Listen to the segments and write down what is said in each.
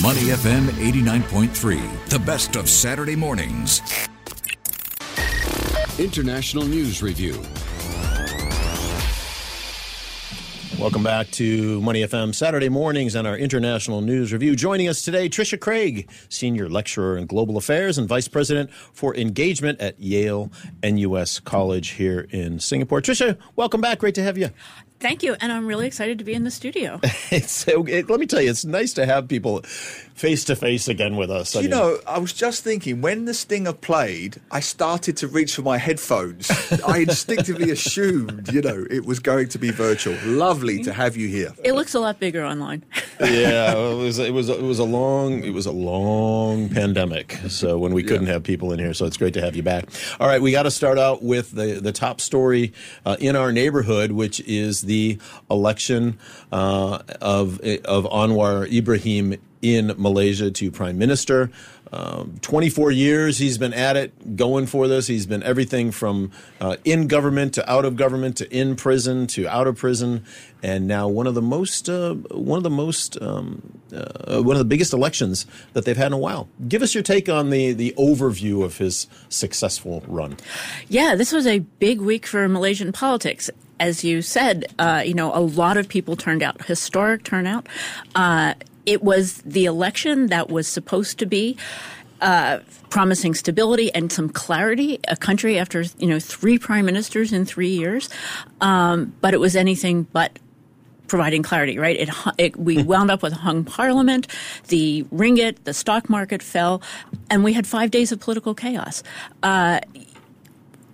Money FM 89.3, the best of Saturday mornings. International News Review. Welcome back to Money FM Saturday mornings and our international news review. Joining us today, Tricia Craig, Senior Lecturer in Global Affairs and Vice President for Engagement at Yale NUS College here in Singapore. Tricia, welcome back. Great to have you. Thank you, and I'm really excited to be in the studio. it's it, let me tell you, it's nice to have people face to face again with us. I you mean, know, I was just thinking when the Stinger played, I started to reach for my headphones. I instinctively assumed, you know, it was going to be virtual. Lovely to have you here. It looks a lot bigger online. yeah, it was it was it was a long it was a long pandemic. So when we couldn't yeah. have people in here, so it's great to have you back. All right, we got to start out with the the top story uh, in our neighborhood, which is the the election uh, of of Anwar Ibrahim in Malaysia to prime minister. Um, 24 years he's been at it, going for this. He's been everything from uh, in government to out of government to in prison to out of prison, and now one of the most uh, one of the most um, uh, one of the biggest elections that they've had in a while. Give us your take on the the overview of his successful run. Yeah, this was a big week for Malaysian politics as you said, uh, you know, a lot of people turned out, historic turnout. Uh, it was the election that was supposed to be uh, promising stability and some clarity. A country after you know three prime ministers in three years, um, but it was anything but providing clarity, right? It, it, we wound up with a hung parliament, the ringgit, the stock market fell, and we had five days of political chaos. Uh,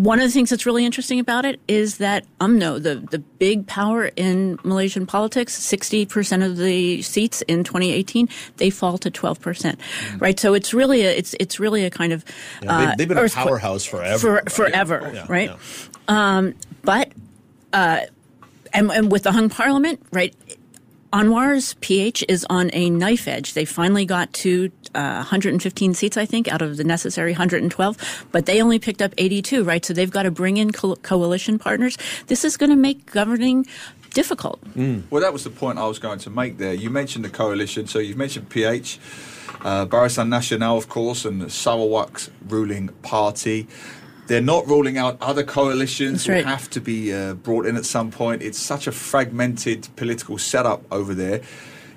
one of the things that's really interesting about it is that UMNO, the, the big power in Malaysian politics, 60% of the seats in 2018, they fall to 12%. Mm. Right? So it's really a, it's, it's really a kind of, yeah, they, have been a powerhouse forever. For, right? Forever, yeah. right? Yeah. Um, but, uh, and, and with the hung parliament, right, Anwar's PH is on a knife edge. They finally got to uh, 115 seats, I think, out of the necessary 112, but they only picked up 82, right? So they've got to bring in co- coalition partners. This is going to make governing difficult. Mm. Well, that was the point I was going to make there. You mentioned the coalition, so you've mentioned PH, uh, Barisan Nasional, of course, and the Sarawak's ruling party. They're not ruling out other coalitions right. will have to be uh, brought in at some point. It's such a fragmented political setup over there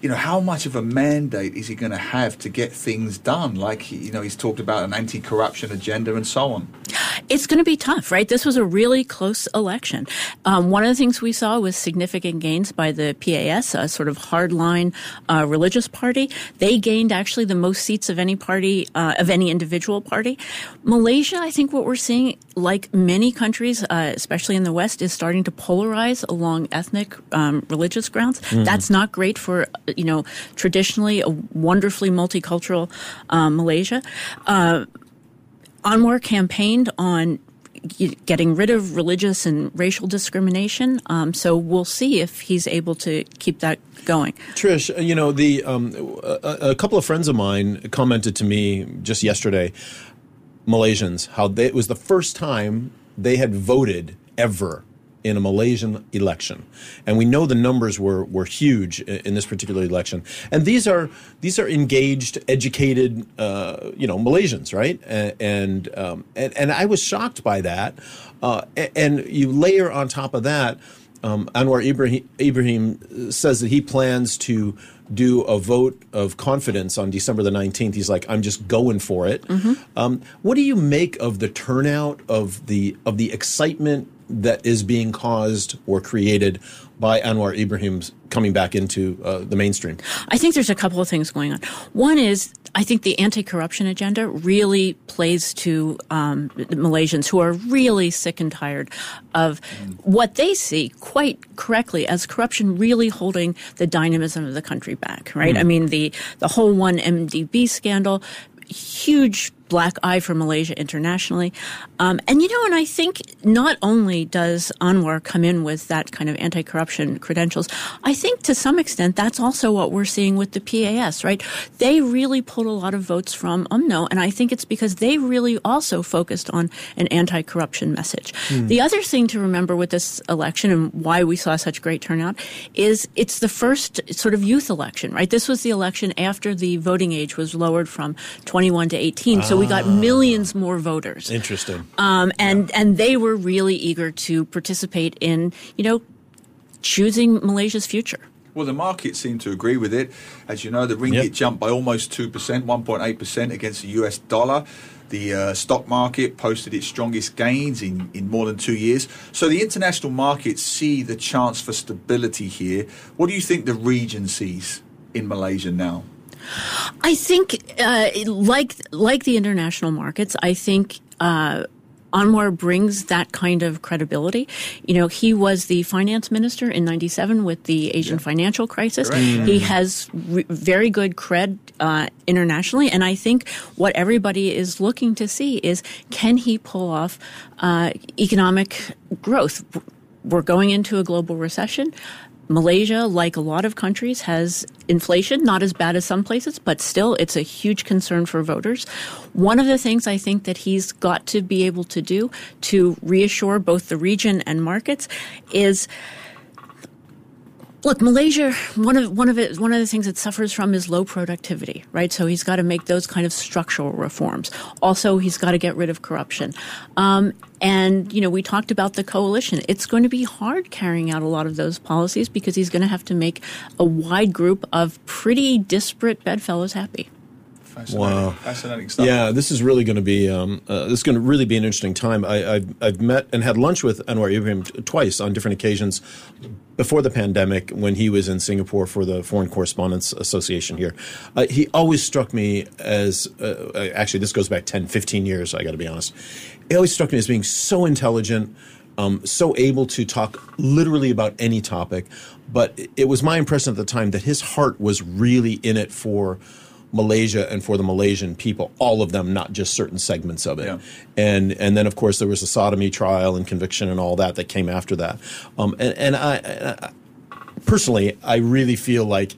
you know, how much of a mandate is he going to have to get things done? Like, you know, he's talked about an anti-corruption agenda and so on. It's going to be tough, right? This was a really close election. Um, one of the things we saw was significant gains by the PAS, a sort of hardline uh, religious party. They gained actually the most seats of any party, uh, of any individual party. Malaysia, I think what we're seeing, like many countries, uh, especially in the West, is starting to polarize along ethnic, um, religious grounds. Mm-hmm. That's not great for you know, traditionally a wonderfully multicultural uh, Malaysia. Uh, Anwar campaigned on getting rid of religious and racial discrimination. Um, so we'll see if he's able to keep that going. Trish, you know, the um, a, a, couple of friends of mine commented to me just yesterday, Malaysians, how they, it was the first time they had voted ever in a Malaysian election, and we know the numbers were were huge in this particular election. And these are these are engaged, educated, uh, you know, Malaysians, right? And and, um, and, and I was shocked by that. Uh, and you layer on top of that. Um, Anwar Ibrahim, Ibrahim says that he plans to do a vote of confidence on December the 19th. He's like, I'm just going for it. Mm-hmm. Um, what do you make of the turnout of the of the excitement that is being caused or created by Anwar Ibrahim's coming back into uh, the mainstream? I think there's a couple of things going on. One is I think the anti-corruption agenda really plays to um, Malaysians who are really sick and tired of what they see quite correctly as corruption really holding the dynamism of the country back. Right? Mm. I mean the the whole one MDB scandal, huge black eye for Malaysia internationally. Um, and you know, and I think not only does Anwar come in with that kind of anti-corruption credentials, I think to some extent that's also what we're seeing with the PAS, right? They really pulled a lot of votes from UMNO, and I think it's because they really also focused on an anti-corruption message. Mm. The other thing to remember with this election and why we saw such great turnout is it's the first sort of youth election, right? This was the election after the voting age was lowered from 21 to 18. Ah. So we got ah. millions more voters. Interesting. Um, and, yeah. and they were really eager to participate in, you know, choosing Malaysia's future. Well, the market seemed to agree with it. As you know, the ringgit yep. jumped by almost 2%, 1.8% against the US dollar. The uh, stock market posted its strongest gains in, in more than two years. So the international markets see the chance for stability here. What do you think the region sees in Malaysia now? I think, uh, like like the international markets, I think. Uh, Anwar brings that kind of credibility. You know, he was the finance minister in 97 with the Asian yeah. financial crisis. Mm-hmm. He has re- very good cred uh, internationally. And I think what everybody is looking to see is can he pull off uh, economic growth? We're going into a global recession. Malaysia, like a lot of countries, has inflation, not as bad as some places, but still it's a huge concern for voters. One of the things I think that he's got to be able to do to reassure both the region and markets is Look, Malaysia, one of one of it, one of the things it suffers from is low productivity, right? So he's got to make those kind of structural reforms. Also, he's got to get rid of corruption. Um, and you know, we talked about the coalition. It's going to be hard carrying out a lot of those policies because he's going to have to make a wide group of pretty disparate bedfellows happy. Fascinating. Wow, fascinating stuff. Yeah, this is really going to be um, uh, this is going to really be an interesting time. I, have I've met and had lunch with Anwar Ibrahim twice on different occasions before the pandemic when he was in Singapore for the Foreign Correspondents Association here. Uh, he always struck me as uh, uh actually this goes back 10, 15 years. I got to be honest. He always struck me as being so intelligent. Um, so able to talk literally about any topic, but it was my impression at the time that his heart was really in it for Malaysia and for the Malaysian people, all of them, not just certain segments of it. Yeah. And and then of course there was a sodomy trial and conviction and all that that came after that. Um, and, and I, I personally, I really feel like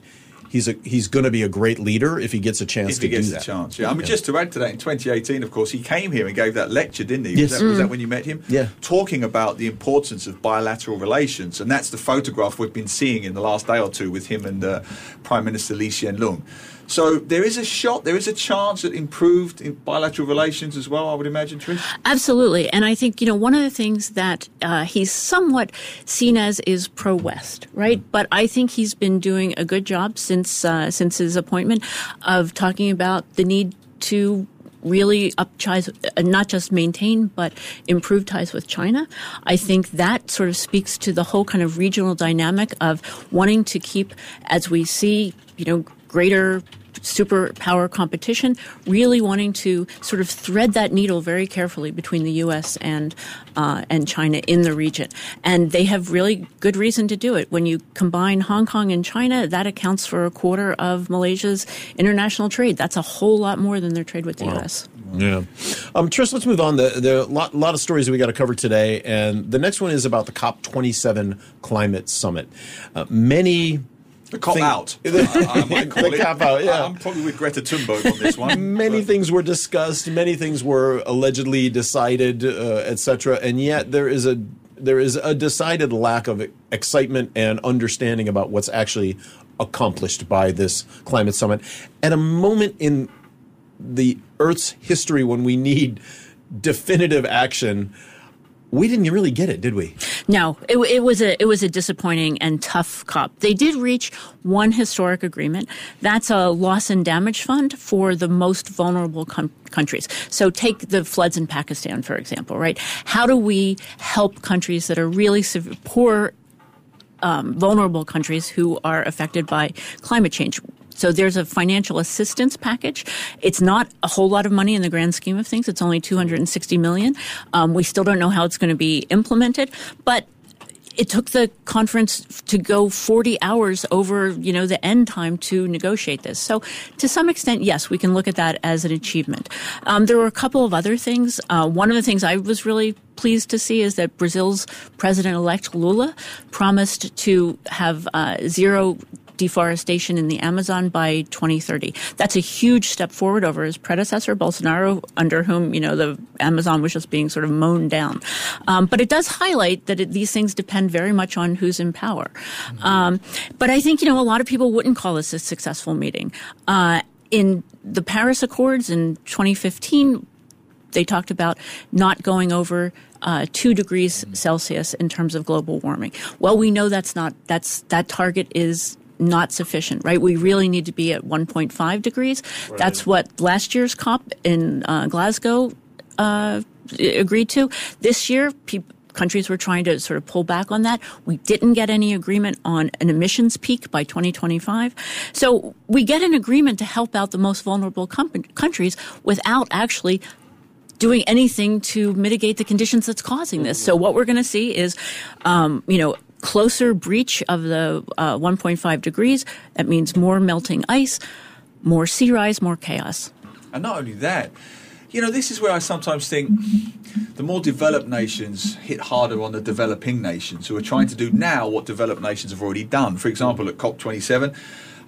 he's a he's going to be a great leader if he gets a chance if to he gets do that. chance. Yeah, I mean, yeah. just to add to that, in 2018, of course, he came here and gave that lecture, didn't he? Yes. Was, that, mm. was that when you met him? Yeah. Talking about the importance of bilateral relations, and that's the photograph we've been seeing in the last day or two with him and uh, Prime Minister Lee Hsien Loong. So there is a shot, there is a chance that improved in bilateral relations as well, I would imagine, Trish? Absolutely. And I think, you know, one of the things that uh, he's somewhat seen as is pro West, right? But I think he's been doing a good job since, uh, since his appointment of talking about the need to really up ties, uh, not just maintain, but improve ties with China. I think that sort of speaks to the whole kind of regional dynamic of wanting to keep, as we see, you know, greater superpower competition, really wanting to sort of thread that needle very carefully between the U.S. and uh, and China in the region, and they have really good reason to do it. When you combine Hong Kong and China, that accounts for a quarter of Malaysia's international trade. That's a whole lot more than their trade with the wow. U.S. Yeah, um, Trish, let's move on. There are a lot, lot of stories that we got to cover today, and the next one is about the COP 27 climate summit. Uh, many the cop out. I, might call the cop out. Yeah, I'm probably with Greta Thunberg on this one. many but. things were discussed. Many things were allegedly decided, uh, etc. And yet there is a there is a decided lack of excitement and understanding about what's actually accomplished by this climate summit at a moment in the Earth's history when we need definitive action we didn't really get it, did we? No, it, it, was a it was a disappointing and tough COP. They did reach one historic agreement. That's a loss and damage fund for the most vulnerable com- countries. So take the floods in Pakistan, for example, right? How do we help countries that are really sev- poor um, vulnerable countries who are affected by climate change. So there's a financial assistance package. It's not a whole lot of money in the grand scheme of things. It's only 260 million. Um, we still don't know how it's going to be implemented, but it took the conference to go 40 hours over, you know, the end time to negotiate this. So to some extent, yes, we can look at that as an achievement. Um, there were a couple of other things. Uh, one of the things I was really pleased to see is that Brazil's president-elect Lula promised to have uh, zero deforestation in the Amazon by 2030. That's a huge step forward over his predecessor, Bolsonaro, under whom, you know, the Amazon was just being sort of mown down. Um, but it does highlight that it, these things depend very much on who's in power. Mm-hmm. Um, but I think, you know, a lot of people wouldn't call this a successful meeting. Uh, in the Paris Accords in 2015, they talked about not going over uh, two degrees Celsius in terms of global warming. Well, we know that's not that's that target is not sufficient, right? We really need to be at 1.5 degrees. Right. That's what last year's COP in uh, Glasgow uh, agreed to. This year, countries were trying to sort of pull back on that. We didn't get any agreement on an emissions peak by 2025. So we get an agreement to help out the most vulnerable com- countries without actually doing anything to mitigate the conditions that's causing this. So what we're going to see is, um, you know, closer breach of the uh, 1.5 degrees. That means more melting ice, more sea rise, more chaos. And not only that, you know, this is where I sometimes think the more developed nations hit harder on the developing nations who are trying to do now what developed nations have already done. For example, at COP27,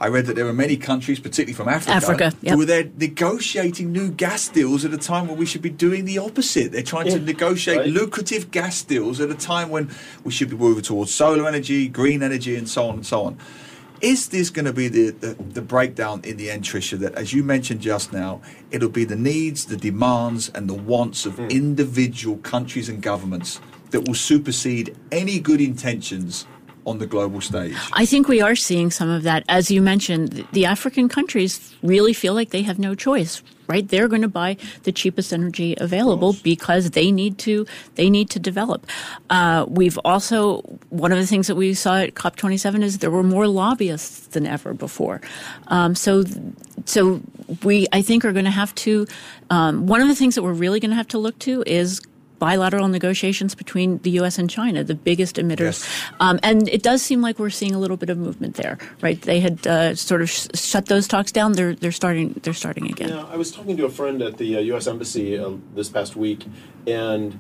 I read that there are many countries, particularly from Africa, Africa yep. who are there negotiating new gas deals at a time when we should be doing the opposite. They're trying yeah, to negotiate right. lucrative gas deals at a time when we should be moving towards solar energy, green energy, and so on and so on. Is this going to be the, the, the, breakdown in the end, Tricia? That, as you mentioned just now, it'll be the needs, the demands, and the wants of mm. individual countries and governments that will supersede any good intentions on the global stage? I think we are seeing some of that. As you mentioned, the African countries really feel like they have no choice right they're going to buy the cheapest energy available because they need to they need to develop uh, we've also one of the things that we saw at cop27 is there were more lobbyists than ever before um, so so we i think are going to have to um, one of the things that we're really going to have to look to is bilateral negotiations between the U.S. and China, the biggest emitters. Yes. Um, and it does seem like we're seeing a little bit of movement there, right? They had uh, sort of sh- shut those talks down. They're they're starting they're starting again. Yeah, I was talking to a friend at the uh, U.S. Embassy uh, this past week, and.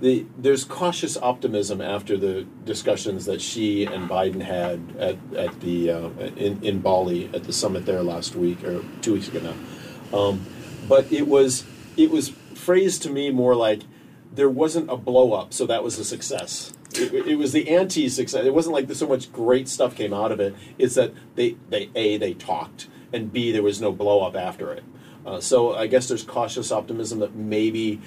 The, there's cautious optimism after the discussions that Xi and Biden had at, at the uh, in, in Bali at the summit there last week or two weeks ago now, um, but it was it was phrased to me more like there wasn't a blow up, so that was a success. It, it was the anti-success. It wasn't like so much great stuff came out of it. It's that they they a they talked and b there was no blow up after it. Uh, so I guess there's cautious optimism that maybe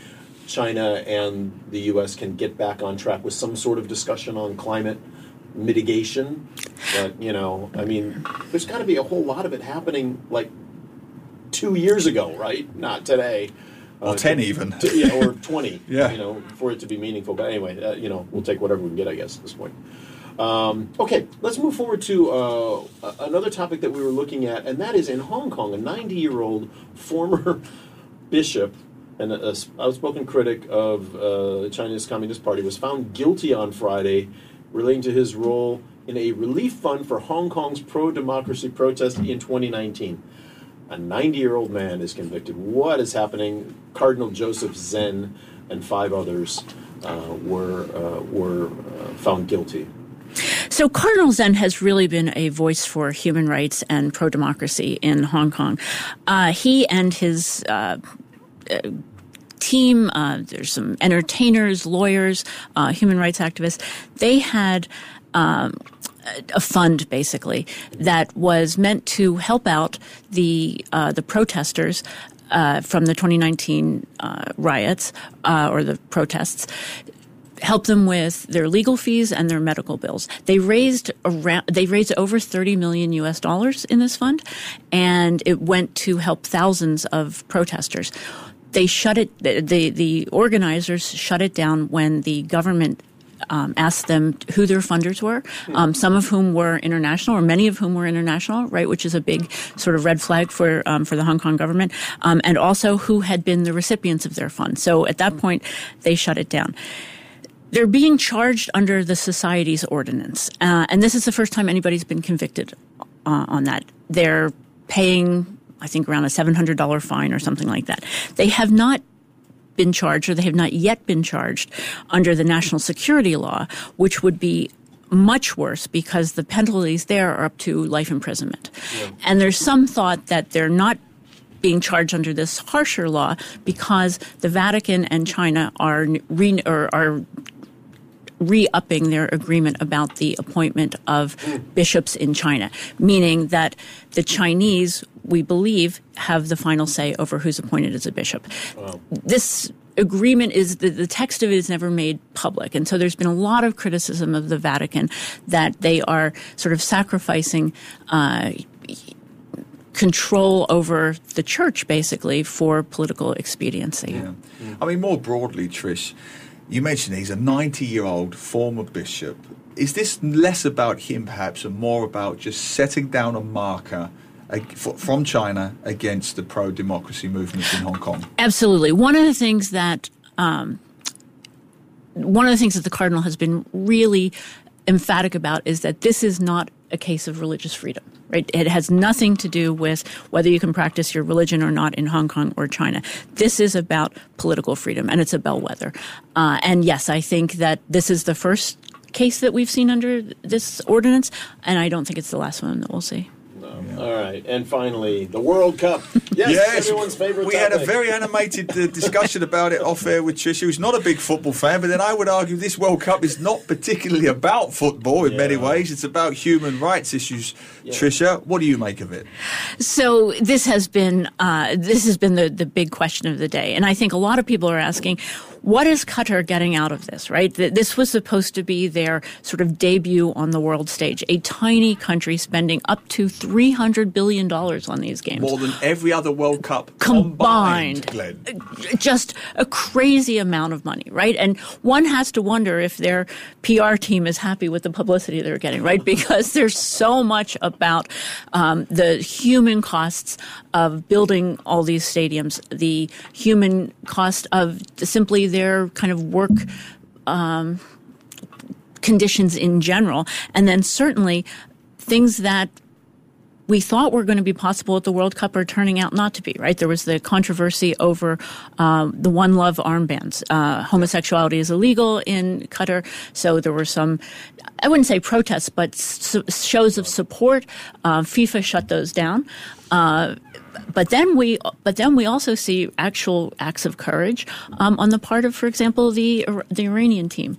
China and the U.S. can get back on track with some sort of discussion on climate mitigation. But you know, I mean, there's got to be a whole lot of it happening like two years ago, right? Not today or uh, ten even. To, yeah, or twenty. yeah. You know, for it to be meaningful. But anyway, uh, you know, we'll take whatever we can get, I guess, at this point. Um, okay, let's move forward to uh, another topic that we were looking at, and that is in Hong Kong, a 90 year old former bishop and a, a outspoken critic of uh, the Chinese Communist Party was found guilty on Friday relating to his role in a relief fund for Hong Kong's pro democracy protest in 2019 a 90 year old man is convicted. What is happening? Cardinal Joseph Zen and five others uh, were, uh, were uh, found guilty. So Cardinal Zen has really been a voice for human rights and pro democracy in Hong Kong. Uh, he and his uh, uh, team, there's some entertainers, lawyers, human rights activists. They had um, a fund basically that was meant to help out the uh, the protesters uh, from the 2019 uh, riots uh, or the protests help them with their legal fees and their medical bills. They raised around they raised over 30 million US dollars in this fund and it went to help thousands of protesters. They shut it the the organizers shut it down when the government um, asked them who their funders were, um, some of whom were international, or many of whom were international, right, which is a big sort of red flag for um, for the Hong Kong government, um, and also who had been the recipients of their fund. So at that point, they shut it down. they're being charged under the society's ordinance, uh, and this is the first time anybody's been convicted uh, on that. They're paying, I think, around a seven hundred dollar fine or something like that. They have not been charged, or they have not yet been charged under the national security law, which would be much worse because the penalties there are up to life imprisonment. Yeah. And there's some thought that they're not being charged under this harsher law because the Vatican and China are re, or are re-upping their agreement about the appointment of hmm. bishops in China, meaning that the Chinese, we believe, have the final say over who's appointed as a bishop. Wow. This agreement is the, the text of it is never made public. And so there's been a lot of criticism of the Vatican that they are sort of sacrificing uh, control over the church, basically, for political expediency. Yeah. I mean, more broadly, Trish, you mentioned he's a 90 year old former bishop. Is this less about him, perhaps, and more about just setting down a marker? From China against the pro democracy movement in Hong Kong? Absolutely. One of the things that um, one of the things that the cardinal has been really emphatic about is that this is not a case of religious freedom. Right? It has nothing to do with whether you can practice your religion or not in Hong Kong or China. This is about political freedom, and it's a bellwether. Uh, and yes, I think that this is the first case that we've seen under this ordinance, and I don't think it's the last one that we'll see. All right, and finally, the World Cup. Yes, yes everyone's favorite. We topic. had a very animated uh, discussion about it off air with Trish, who's not a big football fan. But then I would argue this World Cup is not particularly about football in yeah. many ways. It's about human rights issues. Yeah. Trisha, what do you make of it? So this has been uh, this has been the the big question of the day, and I think a lot of people are asking what is Qatar getting out of this, right? This was supposed to be their sort of debut on the world stage. A tiny country spending up to $300 billion on these games. More than every other World Cup combined. combined Just a crazy amount of money, right? And one has to wonder if their PR team is happy with the publicity they're getting, right? Because there's so much about um, the human costs of building all these stadiums, the human cost of simply their kind of work um, conditions in general, and then certainly things that we thought were going to be possible at the World Cup are turning out not to be, right? There was the controversy over um, the One Love armbands. Uh, homosexuality is illegal in Qatar, so there were some, I wouldn't say protests, but shows of support. Uh, FIFA shut those down. Uh, but then we but then we also see actual acts of courage um, on the part of, for example, the the Iranian team.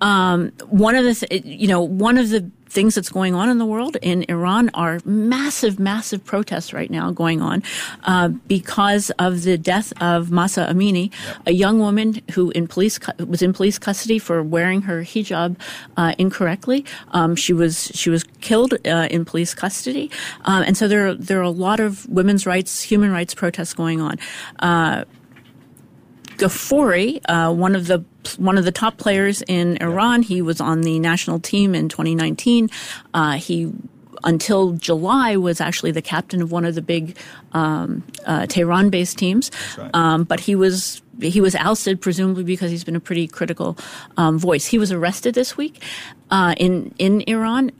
Um, one of the th- you know one of the things that's going on in the world. In Iran are massive, massive protests right now going on uh, because of the death of Mahsa Amini, yep. a young woman who in police cu- was in police custody for wearing her hijab uh, incorrectly. Um, she was she was killed uh, in police custody, um, and so there there are a lot of women's rights, human rights protests going on. Uh, uh, one of the one of the top players in Iran. He was on the national team in 2019. Uh, he until July was actually the captain of one of the big um, uh, Tehran-based teams, right. um, but he was he was ousted presumably because he's been a pretty critical um, voice. He was arrested this week uh, in in Iran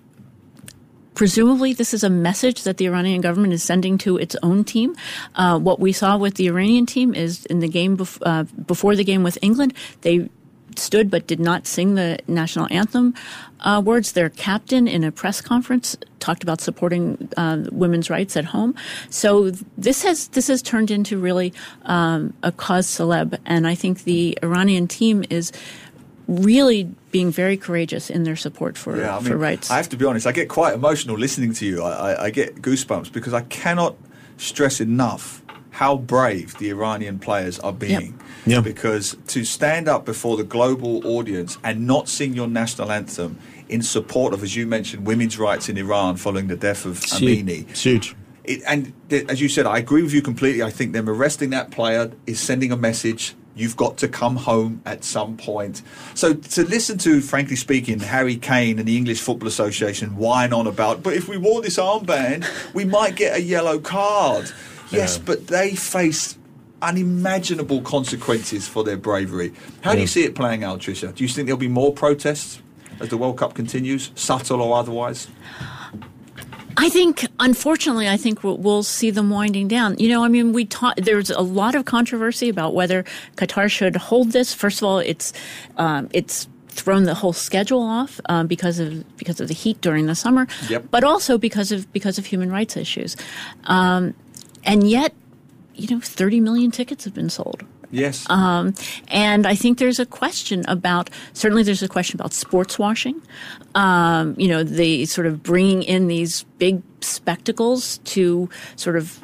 Presumably, this is a message that the Iranian government is sending to its own team. Uh, what we saw with the Iranian team is in the game bef- uh, before the game with England, they stood but did not sing the national anthem uh, words. Their captain, in a press conference, talked about supporting uh, women's rights at home. So this has this has turned into really um, a cause celeb, and I think the Iranian team is really being very courageous in their support for, yeah, I mean, for rights. I have to be honest, I get quite emotional listening to you. I, I, I get goosebumps because I cannot stress enough how brave the Iranian players are being. Yep. Yep. Because to stand up before the global audience and not sing your national anthem in support of, as you mentioned, women's rights in Iran following the death of it's Amini. Huge. It's huge. It, and th- as you said, I agree with you completely. I think them arresting that player is sending a message You've got to come home at some point. So to listen to, frankly speaking, Harry Kane and the English Football Association whine on about, but if we wore this armband, we might get a yellow card. Yes, yeah. but they face unimaginable consequences for their bravery. How do you see it playing out, Tricia? Do you think there'll be more protests as the World Cup continues, subtle or otherwise? I think, unfortunately, I think we'll, we'll, see them winding down. You know, I mean, we taught, there's a lot of controversy about whether Qatar should hold this. First of all, it's, um, it's thrown the whole schedule off um, because of because of the heat during the summer, yep. but also because of because of human rights issues. Um, and yet, you know, 30 million tickets have been sold. Yes. Um, and I think there's a question about, certainly there's a question about sports washing. Um, you know, the sort of bringing in these big spectacles to sort of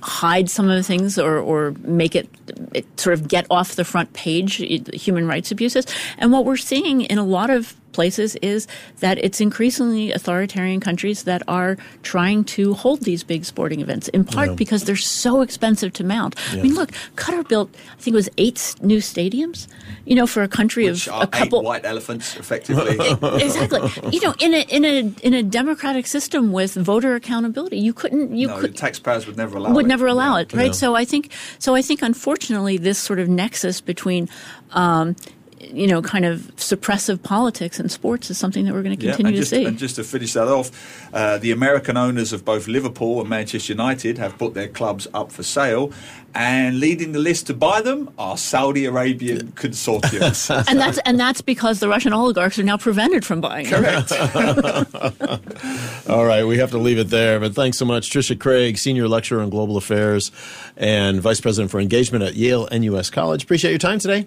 hide some of the things or, or make it, it sort of get off the front page human rights abuses. And what we're seeing in a lot of places is that it's increasingly authoritarian countries that are trying to hold these big sporting events, in part yeah. because they're so expensive to mount. Yeah. I mean, look, Qatar built, I think it was eight new stadiums, you know, for a country Which of a couple white elephants, effectively. exactly. You know, in a in a in a democratic system with voter accountability, you couldn't. You no, could. taxpayers would never allow. Would it. never allow yeah. it, right? So I think so. I think unfortunately, this sort of nexus between um, you know, kind of suppressive politics in sports is something that we're going to continue yeah, just, to see. And just to finish that off, uh, the American owners of both Liverpool and Manchester United have put their clubs up for sale, and leading the list to buy them are Saudi Arabian consortiums. and that's and that's because the Russian oligarchs are now prevented from buying Correct. All right, we have to leave it there. But thanks so much, Tricia Craig, senior lecturer on global affairs and vice president for engagement at Yale NUS College. Appreciate your time today.